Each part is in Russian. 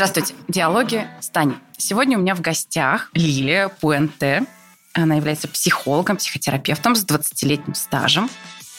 Здравствуйте. Диалоги с Таней. Сегодня у меня в гостях Лилия Пуэнте. Она является психологом, психотерапевтом с 20-летним стажем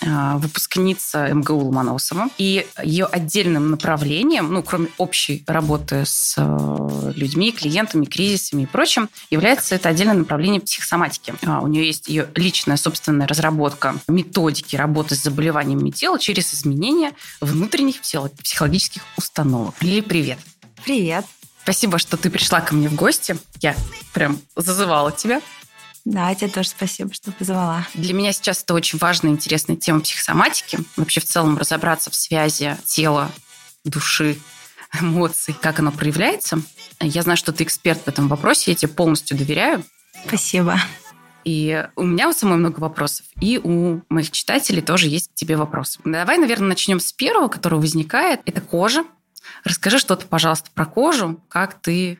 а, выпускница МГУ Ломоносова. И ее отдельным направлением, ну, кроме общей работы с э, людьми, клиентами, кризисами и прочим, является это отдельное направление психосоматики. А, у нее есть ее личная собственная разработка методики работы с заболеваниями тела через изменение внутренних психологических установок. Лили, привет! Привет! Спасибо, что ты пришла ко мне в гости. Я прям зазывала тебя. Да, тебе тоже спасибо, что позвала. Для меня сейчас это очень важная, интересная тема психосоматики. Вообще в целом разобраться в связи тела, души, эмоций, как оно проявляется. Я знаю, что ты эксперт в этом вопросе, я тебе полностью доверяю. Спасибо. И у меня у самой много вопросов, и у моих читателей тоже есть к тебе вопросы. Давай, наверное, начнем с первого, который возникает. Это кожа. Расскажи что-то, пожалуйста, про кожу, как ты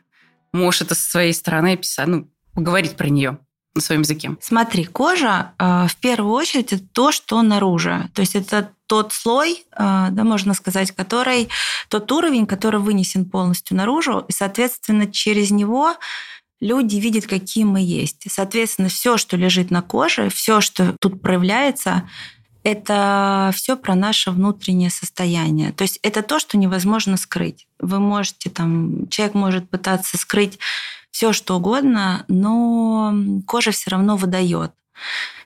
можешь это со своей стороны описать, ну, поговорить про нее на своем языке? Смотри, кожа э, в первую очередь это то, что наружу. То есть это тот слой, э, да, можно сказать, который, тот уровень, который вынесен полностью наружу, и, соответственно, через него люди видят, какие мы есть. Соответственно, все, что лежит на коже, все, что тут проявляется, это все про наше внутреннее состояние. То есть это то, что невозможно скрыть. Вы можете там, человек может пытаться скрыть все что угодно, но кожа все равно выдает.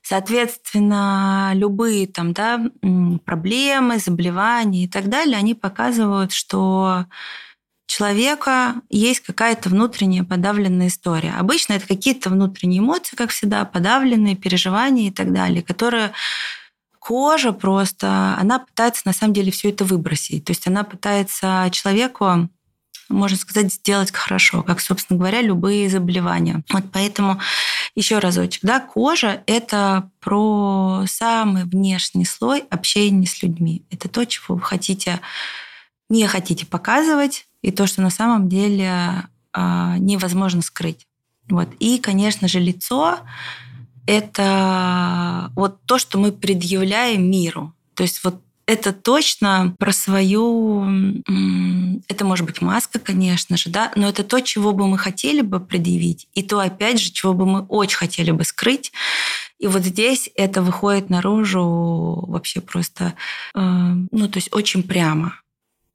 Соответственно, любые там, да, проблемы, заболевания и так далее, они показывают, что человека есть какая-то внутренняя подавленная история. Обычно это какие-то внутренние эмоции, как всегда, подавленные переживания и так далее, которые кожа просто, она пытается на самом деле все это выбросить. То есть она пытается человеку можно сказать, сделать хорошо, как, собственно говоря, любые заболевания. Вот поэтому еще разочек, да, кожа – это про самый внешний слой общения с людьми. Это то, чего вы хотите, не хотите показывать, и то, что на самом деле а, невозможно скрыть. Вот. И, конечно же, лицо – это вот то, что мы предъявляем миру. То есть вот это точно про свою... Это может быть маска, конечно же, да, но это то, чего бы мы хотели бы предъявить, и то, опять же, чего бы мы очень хотели бы скрыть. И вот здесь это выходит наружу вообще просто, э, ну, то есть очень прямо.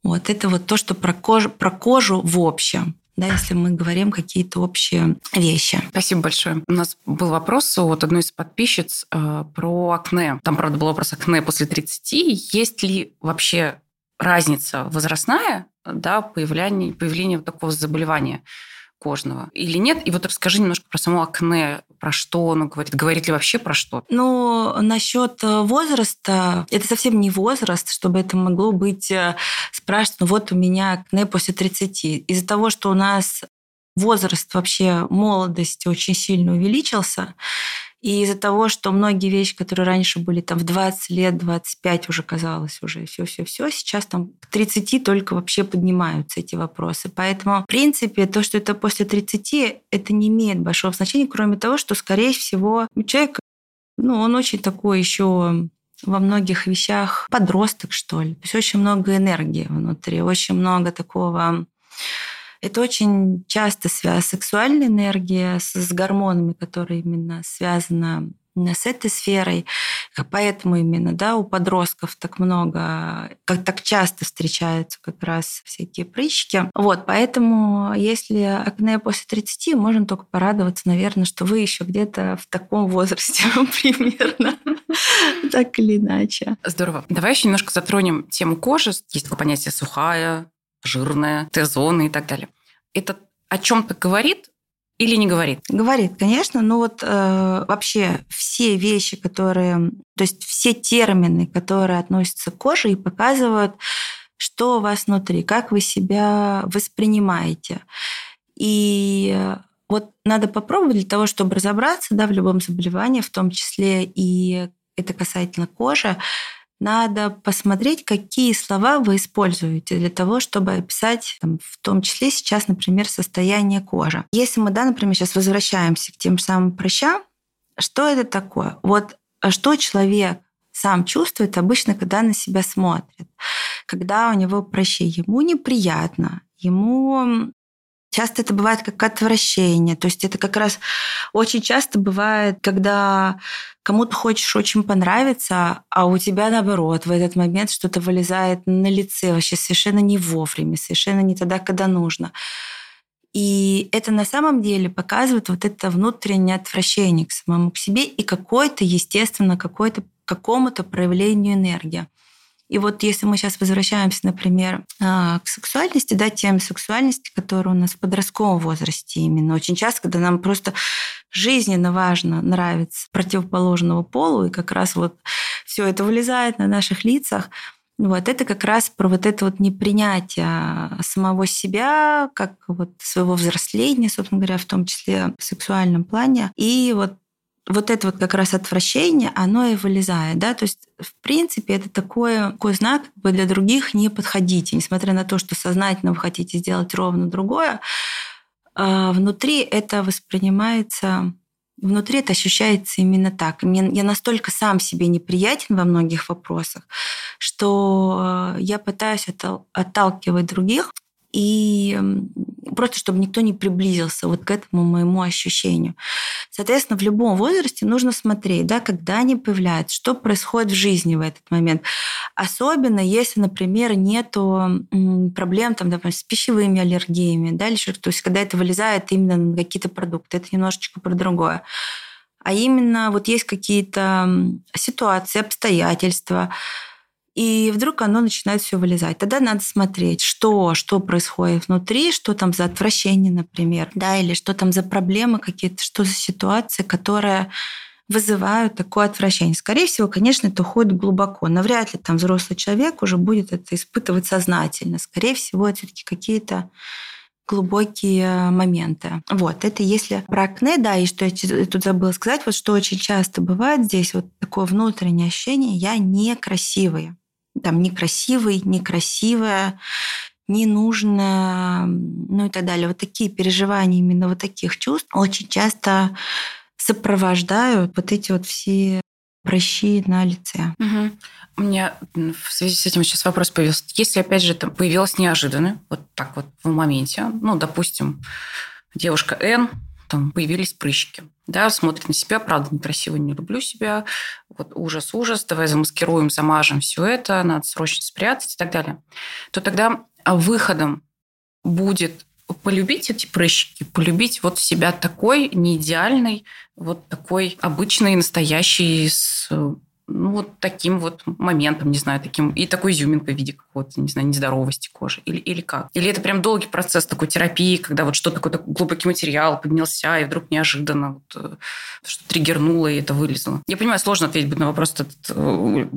Вот это вот то, что про кожу, про кожу в общем да, если мы говорим какие-то общие вещи. Спасибо большое. У нас был вопрос от одной из подписчиц э, про акне. Там, правда, был вопрос акне после 30. Есть ли вообще разница возрастная, да, появление, появление вот такого заболевания? Кожного или нет? И вот расскажи немножко про само акне, про что оно говорит, говорит ли вообще про что? Ну, насчет э, возраста, это совсем не возраст, чтобы это могло быть э, спрашивать, ну вот у меня акне после 30. Из-за того, что у нас возраст вообще молодости очень сильно увеличился, и из-за того, что многие вещи, которые раньше были там в 20 лет, 25 уже казалось уже все-все-все, сейчас там к 30 только вообще поднимаются эти вопросы. Поэтому, в принципе, то, что это после 30, это не имеет большого значения, кроме того, что, скорее всего, человек, ну, он очень такой еще во многих вещах подросток, что ли. То есть очень много энергии внутри, очень много такого это очень часто связано сексуальная энергия с, с гормонами, которые именно связаны с этой сферой. Поэтому именно да, у подростков так много, как так часто встречаются как раз всякие прыщики. Вот, поэтому если акне после 30, можно только порадоваться, наверное, что вы еще где-то в таком возрасте примерно. Так или иначе. Здорово. Давай еще немножко затронем тему кожи. Есть такое понятие сухая, жирная, Т-зоны и так далее. Это о чем-то говорит или не говорит? Говорит, конечно. Но вот э, вообще все вещи, которые, то есть все термины, которые относятся к коже и показывают, что у вас внутри, как вы себя воспринимаете. И вот надо попробовать для того, чтобы разобраться да, в любом заболевании, в том числе и это касательно кожи, надо посмотреть, какие слова вы используете для того, чтобы описать, там, в том числе сейчас, например, состояние кожи. Если мы, да, например, сейчас возвращаемся к тем самым прыщам, что это такое? Вот а что человек сам чувствует обычно, когда на себя смотрит. Когда у него прыщи, ему неприятно, ему Часто это бывает как отвращение. То есть это как раз очень часто бывает, когда кому-то хочешь очень понравиться, а у тебя наоборот в этот момент что-то вылезает на лице вообще совершенно не вовремя, совершенно не тогда, когда нужно. И это на самом деле показывает вот это внутреннее отвращение к самому к себе и какое-то, естественно, какое-то какому-то проявлению энергии. И вот если мы сейчас возвращаемся, например, а, к сексуальности, да, теме сексуальности, которая у нас в подростковом возрасте именно, очень часто, когда нам просто жизненно важно нравится противоположного полу, и как раз вот все это вылезает на наших лицах, вот это как раз про вот это вот непринятие самого себя, как вот своего взросления, собственно говоря, в том числе в сексуальном плане. И вот вот это вот как раз отвращение, оно и вылезает, да, то есть в принципе это такой, такой знак бы для других не подходите, несмотря на то, что сознательно вы хотите сделать ровно другое, а внутри это воспринимается внутри это ощущается именно так. Я настолько сам себе неприятен во многих вопросах, что я пытаюсь отталкивать других и просто чтобы никто не приблизился вот к этому моему ощущению. Соответственно, в любом возрасте нужно смотреть, да, когда они появляются, что происходит в жизни в этот момент. Особенно если, например, нету проблем там, допустим, с пищевыми аллергиями, да, или то есть когда это вылезает именно на какие-то продукты, это немножечко про другое. А именно вот есть какие-то ситуации, обстоятельства, и вдруг оно начинает все вылезать. Тогда надо смотреть, что, что происходит внутри, что там за отвращение, например, да, или что там за проблемы какие-то, что за ситуации, которые вызывают такое отвращение. Скорее всего, конечно, это уходит глубоко. Навряд ли там взрослый человек уже будет это испытывать сознательно. Скорее всего, это все-таки какие-то глубокие моменты. Вот, это если про акне, да, и что я тут забыла сказать, вот что очень часто бывает здесь, вот такое внутреннее ощущение, я некрасивая там некрасивый, некрасивая, ненужная, ну и так далее. Вот такие переживания именно вот таких чувств очень часто сопровождают вот эти вот все прыщи на лице. Угу. У меня в связи с этим сейчас вопрос появился. Если, опять же, там появилось неожиданно, вот так вот в моменте, ну, допустим, девушка Н там появились прыщики. Да, смотрит на себя, правда, некрасиво, не люблю себя. Вот ужас, ужас, давай замаскируем, замажем все это, надо срочно спрятать и так далее. То тогда выходом будет полюбить эти прыщики, полюбить вот себя такой, не идеальный, вот такой обычный, настоящий, с ну, вот таким вот моментом, не знаю, таким, и такой изюминкой в виде какого-то, не знаю, нездоровости кожи, или, или как? Или это прям долгий процесс такой терапии, когда вот что-то, какой-то глубокий материал поднялся, и вдруг неожиданно вот, э, что триггернуло, и это вылезло. Я понимаю, сложно ответить на вопрос этот, э,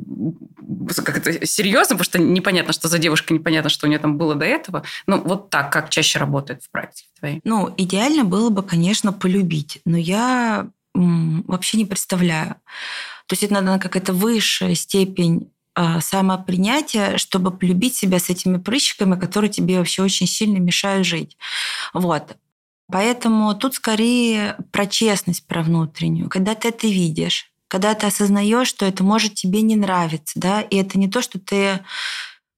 как это, серьезно, потому что непонятно, что за девушка, непонятно, что у нее там было до этого. Ну, вот так, как чаще работает в практике твоей? Ну, идеально было бы, конечно, полюбить, но я вообще не представляю. То есть это надо какая-то высшая степень а, самопринятия, чтобы полюбить себя с этими прыщиками, которые тебе вообще очень сильно мешают жить. Вот. Поэтому тут скорее про честность, про внутреннюю. Когда ты это видишь, когда ты осознаешь, что это может тебе не нравиться, да, и это не то, что ты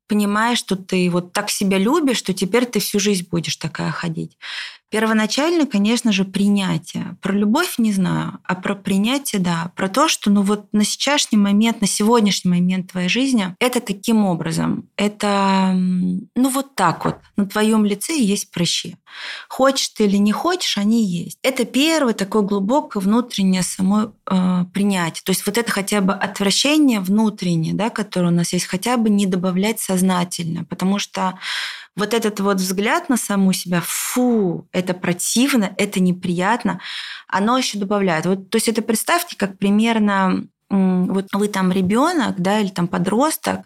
понимаешь, что ты вот так себя любишь, что теперь ты всю жизнь будешь такая ходить. Первоначально, конечно же, принятие. Про любовь не знаю, а про принятие, да. Про то, что ну вот на сейчасшний момент, на сегодняшний момент твоей жизни это таким образом. Это ну вот так вот. На твоем лице есть прыщи. Хочешь ты или не хочешь, они есть. Это первое такое глубокое внутреннее само э, принятие. То есть вот это хотя бы отвращение внутреннее, да, которое у нас есть, хотя бы не добавлять сознательно. Потому что вот этот вот взгляд на саму себя, фу, это противно, это неприятно, оно еще добавляет. Вот, то есть это представьте, как примерно вот вы там ребенок, да, или там подросток,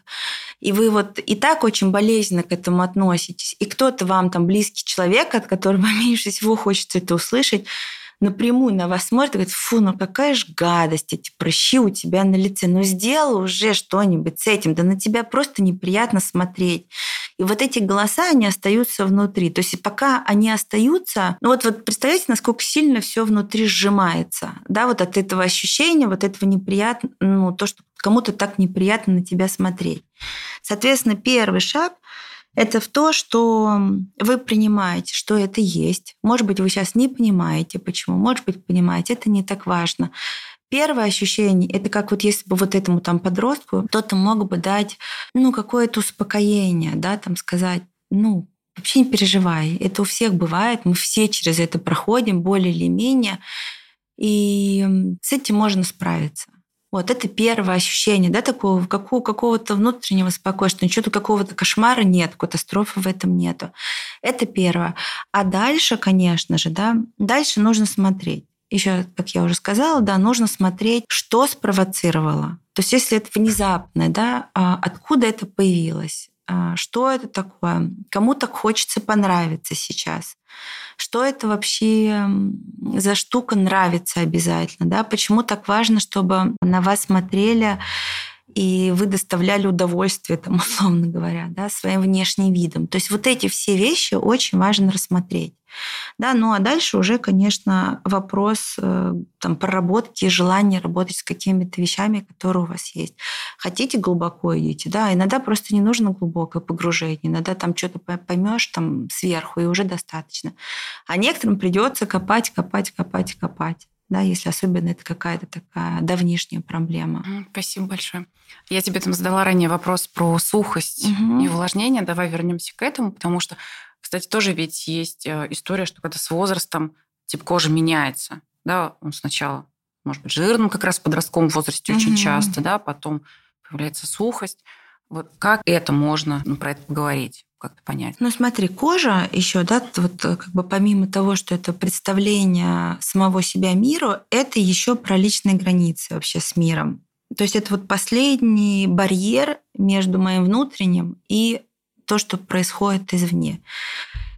и вы вот и так очень болезненно к этому относитесь, и кто-то вам там близкий человек, от которого меньше всего хочется это услышать, напрямую на вас смотрит и говорит, фу, ну какая же гадость, эти прыщи у тебя на лице. Ну сделай уже что-нибудь с этим, да на тебя просто неприятно смотреть. И вот эти голоса, они остаются внутри. То есть пока они остаются, ну вот, вот представляете, насколько сильно все внутри сжимается, да, вот от этого ощущения, вот этого неприятно, ну то, что кому-то так неприятно на тебя смотреть. Соответственно, первый шаг Это в то, что вы принимаете, что это есть. Может быть, вы сейчас не понимаете, почему. Может быть, понимаете, это не так важно. Первое ощущение, это как вот если бы вот этому там подростку кто-то мог бы дать, ну, какое-то успокоение, да, там сказать, ну, вообще не переживай, это у всех бывает, мы все через это проходим более или менее, и с этим можно справиться. Вот это первое ощущение, да, такого какого, какого-то внутреннего спокойствия, ничего какого-то кошмара нет, катастрофы в этом нету. Это первое. А дальше, конечно же, да, дальше нужно смотреть. Еще, как я уже сказала, да, нужно смотреть, что спровоцировало. То есть, если это внезапное, да, а откуда это появилось, а, что это такое, кому так хочется понравиться сейчас, что это вообще за штука нравится обязательно, да, почему так важно, чтобы на вас смотрели и вы доставляли удовольствие, там, условно говоря, да, своим внешним видом. То есть вот эти все вещи очень важно рассмотреть. Да, ну а дальше уже, конечно, вопрос э, там, проработки желания работать с какими-то вещами, которые у вас есть. Хотите глубоко идите, да, иногда просто не нужно глубокое погружение, иногда там что-то поймешь там сверху, и уже достаточно. А некоторым придется копать, копать, копать, копать да, если особенно это какая-то такая давнишняя проблема. Спасибо большое. Я тебе там задала ранее вопрос про сухость угу. и увлажнение. Давай вернемся к этому, потому что, кстати, тоже ведь есть э, история, что когда с возрастом тип кожи меняется, да, он сначала может быть жирным как раз в подростковом возрасте угу. очень часто, да, потом появляется сухость. Вот как это можно ну, про это поговорить? Как-то понять. Ну, смотри, кожа еще, да, вот э, как бы помимо того, что это представление самого себя миру, это еще про личные границы вообще с миром. То есть это вот последний барьер между моим внутренним и то, что происходит извне.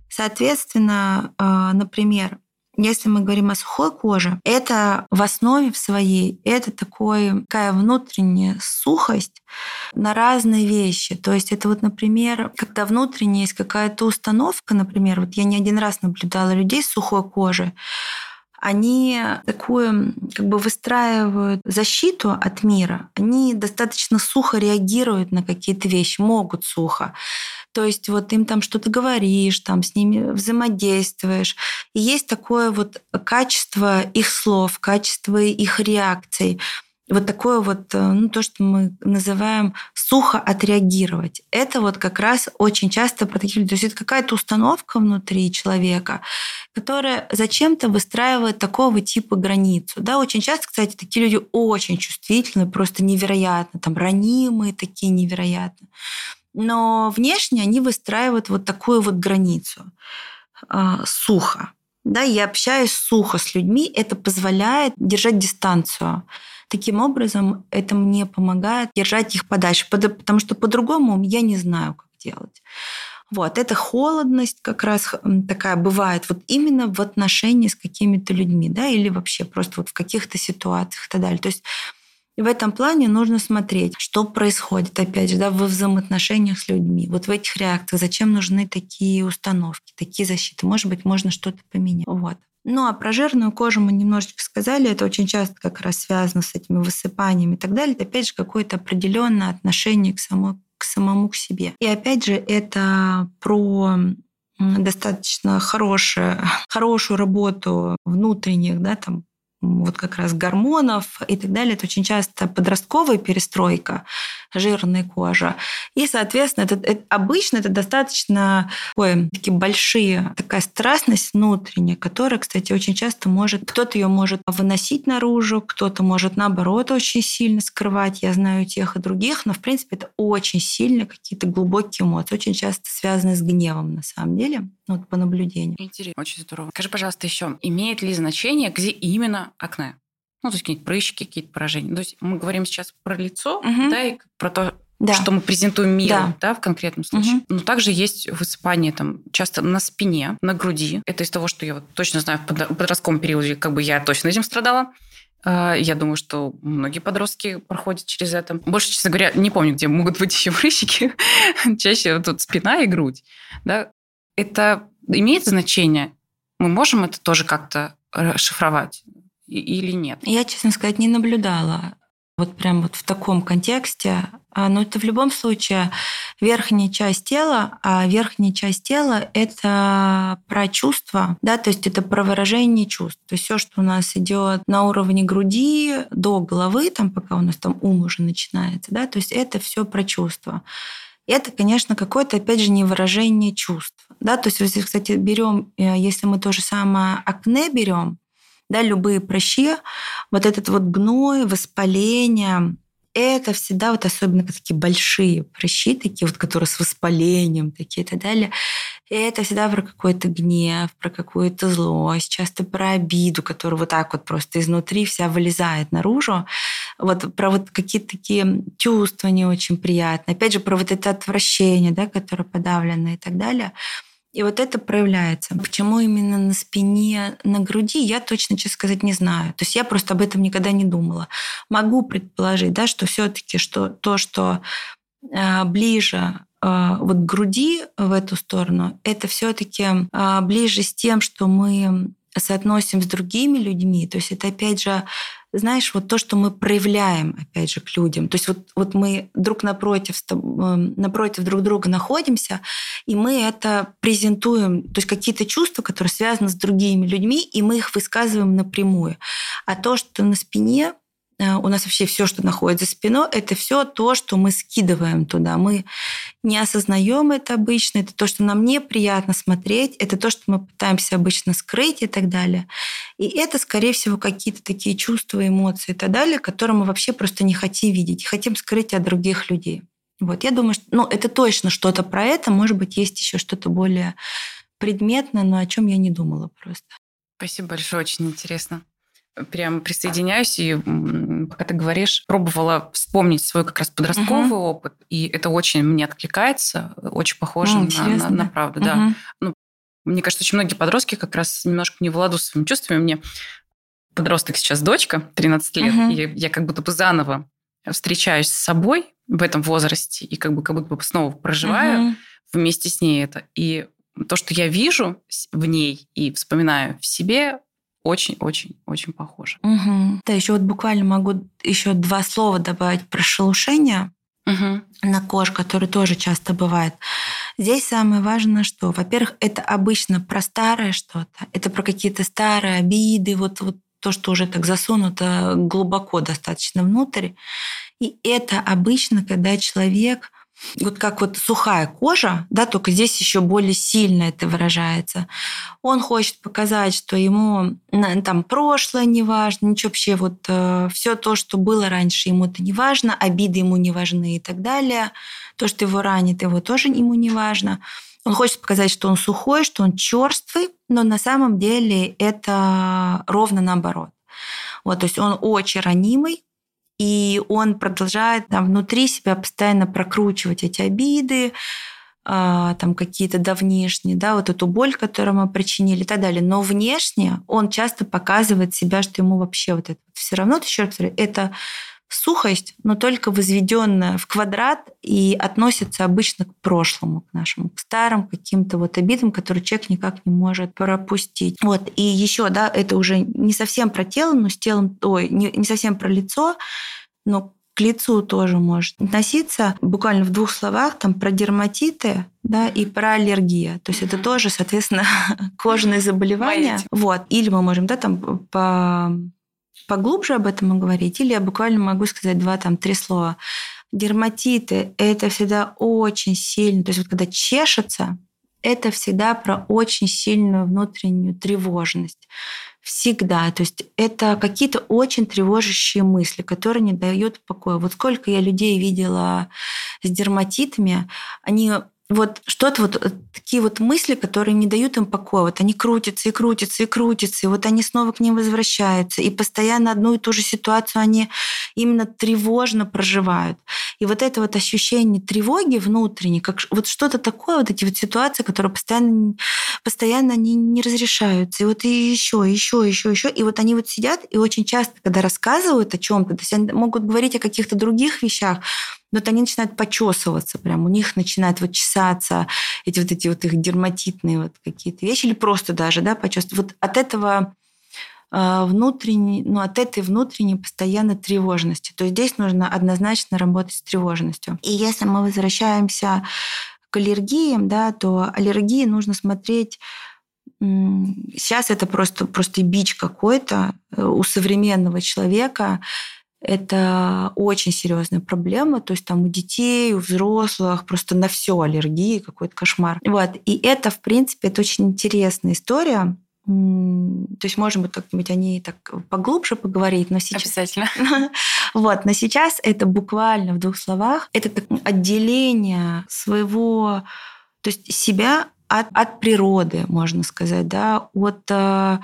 Соответственно, э, например, если мы говорим о сухой коже, это в основе в своей, это такой, такая внутренняя сухость на разные вещи. То есть это вот, например, когда внутренне есть какая-то установка, например, вот я не один раз наблюдала людей с сухой кожей, они такую как бы выстраивают защиту от мира. Они достаточно сухо реагируют на какие-то вещи, могут сухо. То есть вот им там что-то говоришь, там с ними взаимодействуешь. И есть такое вот качество их слов, качество их реакций. Вот такое вот, э, ну, то, что мы называем сухо отреагировать. Это вот как раз очень часто про таких людей. То есть это какая-то установка внутри человека, которая зачем-то выстраивает такого типа границу. Да, очень часто, кстати, такие люди очень чувствительны, просто невероятно, там, ранимые такие невероятно но внешне они выстраивают вот такую вот границу э, сухо. Да, я общаюсь сухо с людьми, это позволяет держать дистанцию. Таким образом, это мне помогает держать их подальше, потому что по-другому я не знаю, как делать. Вот, эта холодность как раз такая бывает вот именно в отношении с какими-то людьми, да, или вообще просто вот в каких-то ситуациях и так далее. То есть и в этом плане нужно смотреть, что происходит, опять же, да, во взаимоотношениях с людьми. Вот в этих реакциях зачем нужны такие установки, такие защиты. Может быть, можно что-то поменять. Вот. Ну а про жирную кожу мы немножечко сказали, это очень часто как раз связано с этими высыпаниями и так далее. Это опять же какое-то определенное отношение к, самой, к самому к себе. И опять же это про достаточно хорошую, хорошую работу внутренних, да, там, вот как раз гормонов и так далее. Это очень часто подростковая перестройка, жирная кожа. И, соответственно, это, это, обычно это достаточно ой, такие большие, такая страстность внутренняя, которая, кстати, очень часто может, кто-то ее может выносить наружу, кто-то может, наоборот, очень сильно скрывать. Я знаю тех и других, но, в принципе, это очень сильно какие-то глубокие эмоции, очень часто связаны с гневом, на самом деле, вот по наблюдению. Интересно, очень здорово. Скажи, пожалуйста, еще, имеет ли значение, где именно акне? Ну, то есть какие-то прыщики, какие-то поражения. То есть мы говорим сейчас про лицо, угу. да, и про то, да. что мы презентуем миру, да. да, в конкретном случае. Угу. Но также есть высыпание там часто на спине, на груди. Это из того, что я вот точно знаю в подростковом периоде, как бы я точно этим страдала. А, я думаю, что многие подростки проходят через это. Больше, честно говоря, не помню, где могут быть еще прыщики. Чаще тут спина и грудь. Да? Это имеет значение? Мы можем это тоже как-то расшифровать? Или нет? Я, честно сказать, не наблюдала вот прям вот в таком контексте. А, но это в любом случае верхняя часть тела, а верхняя часть тела – это про чувства, да, то есть это про выражение чувств. То есть все, что у нас идет на уровне груди до головы, там пока у нас там ум уже начинается, да, то есть это все про чувства. Это, конечно, какое-то, опять же, не выражение чувств. Да? То есть, если, кстати, берем, э, если мы то же самое акне берем, да, любые прыщи, вот этот вот гной, воспаление, это всегда вот особенно такие большие прыщи, такие вот, которые с воспалением, такие и так далее. это всегда про какой-то гнев, про какую-то злость, часто про обиду, которая вот так вот просто изнутри вся вылезает наружу. Вот про вот какие-то такие чувства не очень приятные. Опять же, про вот это отвращение, да, которое подавлено и так далее. И вот это проявляется. Почему именно на спине, на груди, я точно, честно сказать, не знаю. То есть я просто об этом никогда не думала. Могу предположить, да, что все-таки что то, что э, ближе э, вот груди в эту сторону, это все-таки э, ближе с тем, что мы соотносим с другими людьми. То есть это опять же знаешь, вот то, что мы проявляем, опять же, к людям. То есть вот, вот мы друг напротив, эм, напротив друг друга находимся, и мы это презентуем, то есть какие-то чувства, которые связаны с другими людьми, и мы их высказываем напрямую. А то, что на спине Э, у нас вообще все, что находится за спиной, это все то, что мы скидываем туда. Мы не осознаем это обычно, это то, что нам неприятно смотреть, это то, что мы пытаемся обычно скрыть и так далее. И это, скорее всего, какие-то такие чувства, эмоции и так далее, которые мы вообще просто не хотим видеть, хотим скрыть от других людей. Вот, я думаю, что ну, это точно что-то про это. Может быть, есть еще что-то более предметное, но о чем я не думала просто. Спасибо большое, очень интересно прям присоединяюсь и, пока ты говоришь, пробовала вспомнить свой как раз подростковый угу. опыт, и это очень мне откликается, очень похоже ну, на, на, на правду, угу. да. Ну, мне кажется, очень многие подростки как раз немножко не владу своими чувствами. Мне подросток сейчас дочка, 13 лет, угу. и я как будто бы заново встречаюсь с собой в этом возрасте и как бы как будто бы снова проживаю угу. вместе с ней это. И то, что я вижу в ней и вспоминаю в себе, очень-очень-очень похоже. Угу. Да, еще вот буквально могу еще два слова добавить про шелушение угу. на коже, который тоже часто бывает. Здесь самое важное, что, во-первых, это обычно про старое что-то, это про какие-то старые обиды, вот, вот то, что уже так засунуто глубоко достаточно внутрь. И это обычно, когда человек вот как вот сухая кожа, да, только здесь еще более сильно это выражается. Он хочет показать, что ему там прошлое не важно, ничего вообще вот э, все то, что было раньше, ему это не важно, обиды ему не важны и так далее. То, что его ранит, его тоже ему не важно. Он хочет показать, что он сухой, что он черствый, но на самом деле это ровно наоборот. Вот, то есть он очень ранимый, и он продолжает там, внутри себя постоянно прокручивать эти обиды, а, там какие-то давнишние, да, вот эту боль, которую мы причинили и так далее. Но внешне он часто показывает себя, что ему вообще вот это все равно, еще раз говорю, это сухость, но только возведенная в квадрат и относится обычно к прошлому, к нашему, к старым каким-то вот обидам, которые человек никак не может пропустить. Вот, и еще, да, это уже не совсем про тело, но с телом, ой, не, не совсем про лицо, но к лицу тоже может относиться буквально в двух словах там про дерматиты да, и про аллергия. То есть это тоже, соответственно, кожные заболевания. Вот. Или мы можем да, там по поглубже об этом говорить, или я буквально могу сказать два, там, три слова. Дерматиты – это всегда очень сильно, то есть вот когда чешется, это всегда про очень сильную внутреннюю тревожность. Всегда. То есть это какие-то очень тревожащие мысли, которые не дают покоя. Вот сколько я людей видела с дерматитами, они вот что-то вот э, такие вот мысли, которые не дают им покоя. Вот они крутятся и крутятся и крутятся, и вот они снова к ним возвращаются, и постоянно одну и ту же ситуацию они именно тревожно проживают. И вот это вот ощущение тревоги внутренней, как вот что-то такое, вот эти вот ситуации, которые постоянно, постоянно они не разрешаются. И вот и еще, еще, еще, еще. И вот они вот сидят, и очень часто, когда рассказывают о чем-то, то есть они могут говорить о каких-то других вещах, вот они начинают почесываться, прям у них начинают вот чесаться эти вот эти вот их дерматитные вот какие-то вещи, или просто даже, да, почесывать. Вот от этого э, внутренней, ну, от этой внутренней постоянной тревожности. То есть здесь нужно однозначно работать с тревожностью. И если мы возвращаемся к аллергиям, да, то аллергии нужно смотреть Сейчас это просто, просто бич какой-то э, у современного человека это очень серьезная проблема. То есть там у детей, у взрослых просто на все аллергии, какой-то кошмар. Вот. И это, в принципе, это очень интересная история. То есть, можем быть, как-нибудь о ней так поглубже поговорить, но сейчас... Обязательно. Вот, но сейчас это буквально в двух словах. Это отделение своего, то есть себя от, от природы, можно сказать, да, от э,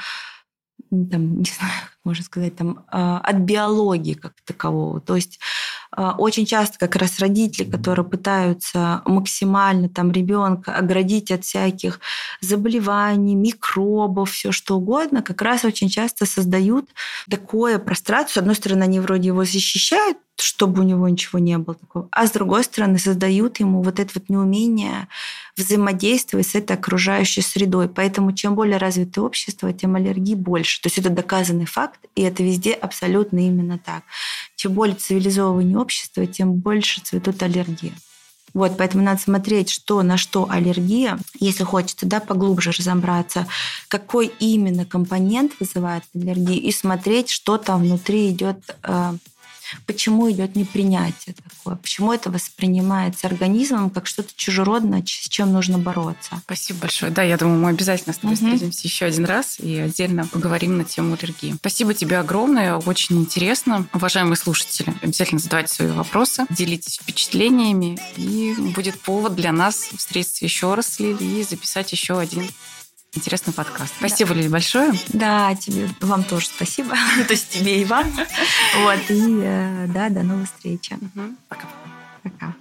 там, не знаю, можно сказать, там, а, от биологии как такового. То есть очень часто как раз родители, которые пытаются максимально там ребенка оградить от всяких заболеваний, микробов, все что угодно, как раз очень часто создают такое пространство. С одной стороны, они вроде его защищают, чтобы у него ничего не было такого, а с другой стороны создают ему вот это вот неумение взаимодействовать с этой окружающей средой. Поэтому чем более развитое общество, тем аллергии больше. То есть это доказанный факт, и это везде абсолютно именно так. Чем более цивилизованное общество, тем больше цветут аллергии. Вот, поэтому надо смотреть, что на что аллергия, если хочется, да, поглубже разобраться, какой именно компонент вызывает аллергию, и смотреть, что там внутри идет э, почему идет непринятие такое, почему это воспринимается организмом как что-то чужеродное, с чем нужно бороться. Спасибо большое. Да, я думаю, мы обязательно с тобой угу. встретимся еще один раз и отдельно поговорим на тему аллергии. Спасибо тебе огромное, очень интересно. Уважаемые слушатели, обязательно задавайте свои вопросы, делитесь впечатлениями, и будет повод для нас встретиться еще раз и записать еще один интересный подкаст. Спасибо, да. Лили, большое. Да, тебе, вам тоже спасибо. То есть тебе и вам. Вот, и э, да, до новых встреч. Пока. Пока.